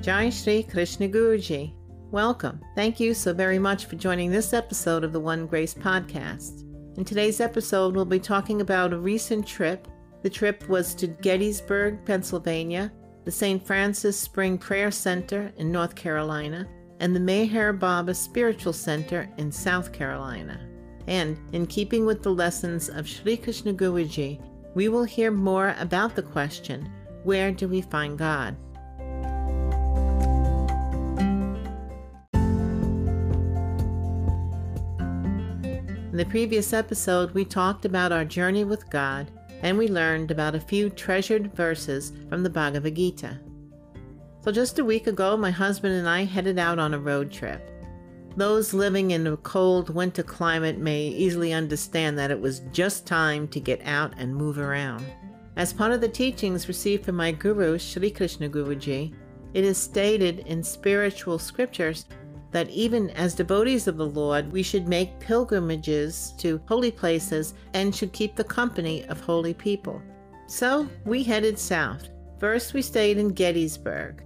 Jai Shri Krishna Guruji. Welcome. Thank you so very much for joining this episode of the One Grace podcast. In today's episode, we'll be talking about a recent trip. The trip was to Gettysburg, Pennsylvania, the St. Francis Spring Prayer Center in North Carolina, and the Meher Baba Spiritual Center in South Carolina. And in keeping with the lessons of Sri Krishna Guruji, we will hear more about the question Where do we find God? In the previous episode, we talked about our journey with God and we learned about a few treasured verses from the Bhagavad Gita. So, just a week ago, my husband and I headed out on a road trip. Those living in a cold winter climate may easily understand that it was just time to get out and move around. As part of the teachings received from my guru, Sri Krishna Guruji, it is stated in spiritual scriptures that even as devotees of the Lord, we should make pilgrimages to holy places and should keep the company of holy people. So we headed south. First, we stayed in Gettysburg.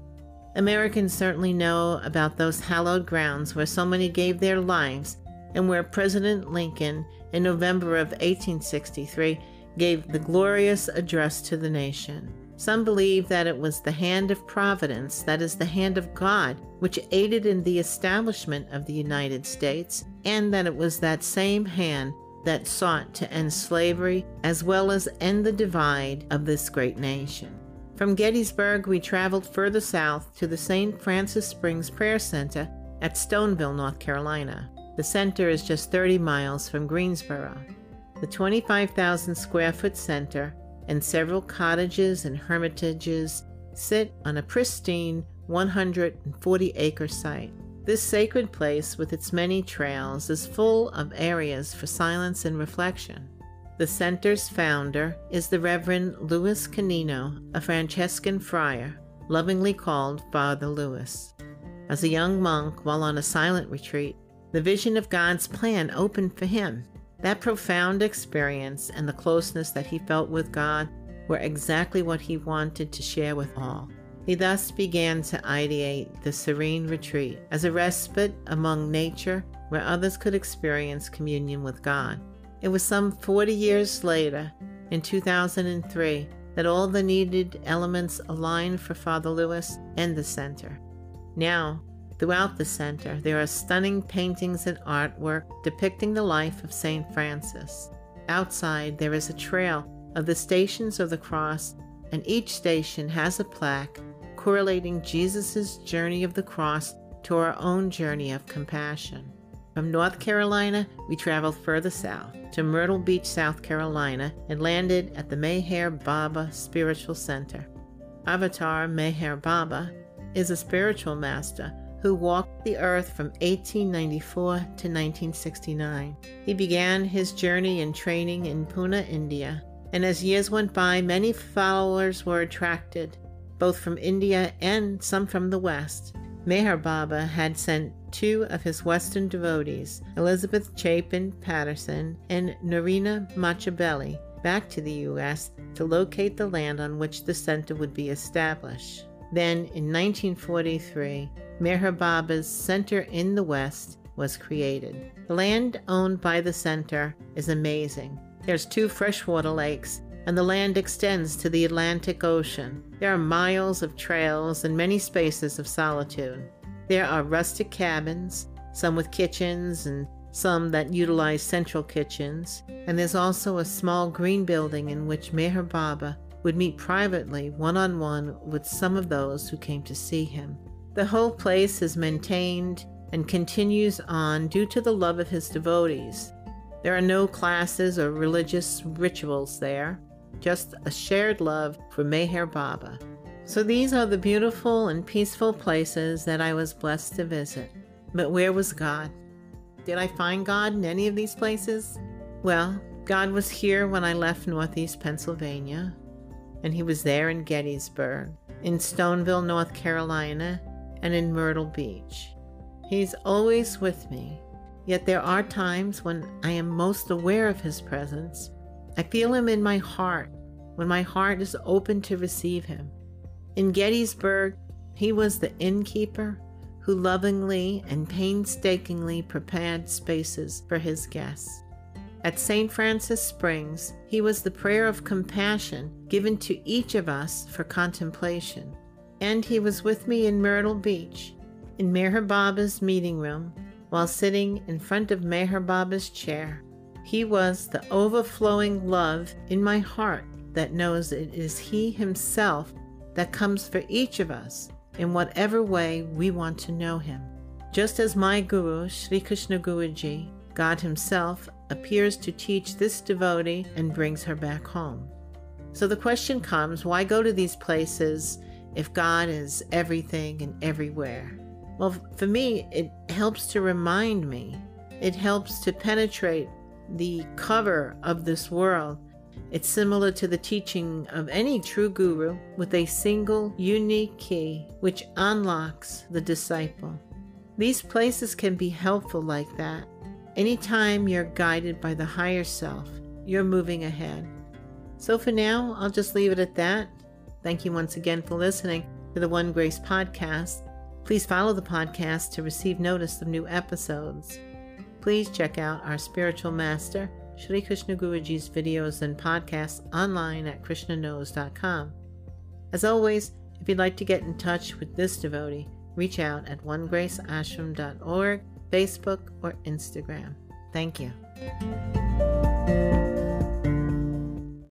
Americans certainly know about those hallowed grounds where so many gave their lives and where President Lincoln, in November of 1863, gave the glorious address to the nation. Some believe that it was the hand of providence, that is, the hand of God, which aided in the establishment of the United States, and that it was that same hand that sought to end slavery as well as end the divide of this great nation. From Gettysburg, we traveled further south to the St. Francis Springs Prayer Center at Stoneville, North Carolina. The center is just 30 miles from Greensboro. The 25,000 square foot center and several cottages and hermitages sit on a pristine 140 acre site. This sacred place, with its many trails, is full of areas for silence and reflection. The center's founder is the Reverend Louis Canino, a Franciscan friar, lovingly called Father Louis. As a young monk while on a silent retreat, the vision of God's plan opened for him that profound experience and the closeness that he felt with God were exactly what he wanted to share with all. He thus began to ideate the serene retreat as a respite among nature where others could experience communion with God. It was some 40 years later, in 2003, that all the needed elements aligned for Father Louis and the center. Now, Throughout the center, there are stunning paintings and artwork depicting the life of St. Francis. Outside, there is a trail of the stations of the cross, and each station has a plaque correlating Jesus' journey of the cross to our own journey of compassion. From North Carolina, we traveled further south to Myrtle Beach, South Carolina, and landed at the Meher Baba Spiritual Center. Avatar Meher Baba is a spiritual master who walked the earth from 1894 to 1969. He began his journey in training in Pune, India, and as years went by, many followers were attracted, both from India and some from the West. Meher Baba had sent two of his Western devotees, Elizabeth Chapin Patterson and Norina Matchabelli, back to the U.S. to locate the land on which the center would be established. Then, in 1943, Meher Baba's Center in the West was created. The land owned by the center is amazing. There's two freshwater lakes, and the land extends to the Atlantic Ocean. There are miles of trails and many spaces of solitude. There are rustic cabins, some with kitchens and some that utilize central kitchens, and there's also a small green building in which Meher Baba would meet privately one on one with some of those who came to see him. The whole place is maintained and continues on due to the love of his devotees. There are no classes or religious rituals there, just a shared love for Meher Baba. So these are the beautiful and peaceful places that I was blessed to visit. But where was God? Did I find God in any of these places? Well, God was here when I left Northeast Pennsylvania, and he was there in Gettysburg, in Stoneville, North Carolina, and in Myrtle Beach. He's always with me, yet there are times when I am most aware of his presence. I feel him in my heart when my heart is open to receive him. In Gettysburg, He was the innkeeper who lovingly and painstakingly prepared spaces for his guests. At St. Francis Springs, he was the prayer of compassion given to each of us for contemplation. And he was with me in Myrtle Beach, in Meher Baba's meeting room, while sitting in front of Meher Baba's chair. He was the overflowing love in my heart that knows it is He Himself that comes for each of us in whatever way we want to know Him. Just as my Guru, Sri Krishna Guruji, God Himself, appears to teach this devotee and brings her back home. So the question comes why go to these places if God is everything and everywhere? Well, for me, it helps to remind me, it helps to penetrate the cover of this world it's similar to the teaching of any true guru with a single unique key which unlocks the disciple. These places can be helpful like that. Anytime you're guided by the higher self, you're moving ahead. So for now, I'll just leave it at that. Thank you once again for listening to the One Grace podcast. Please follow the podcast to receive notice of new episodes. Please check out our spiritual master Sri Krishna Guruji's videos and podcasts online at krsnaknows.com. As always, if you'd like to get in touch with this devotee, reach out at onegraceashram.org, Facebook, or Instagram. Thank you.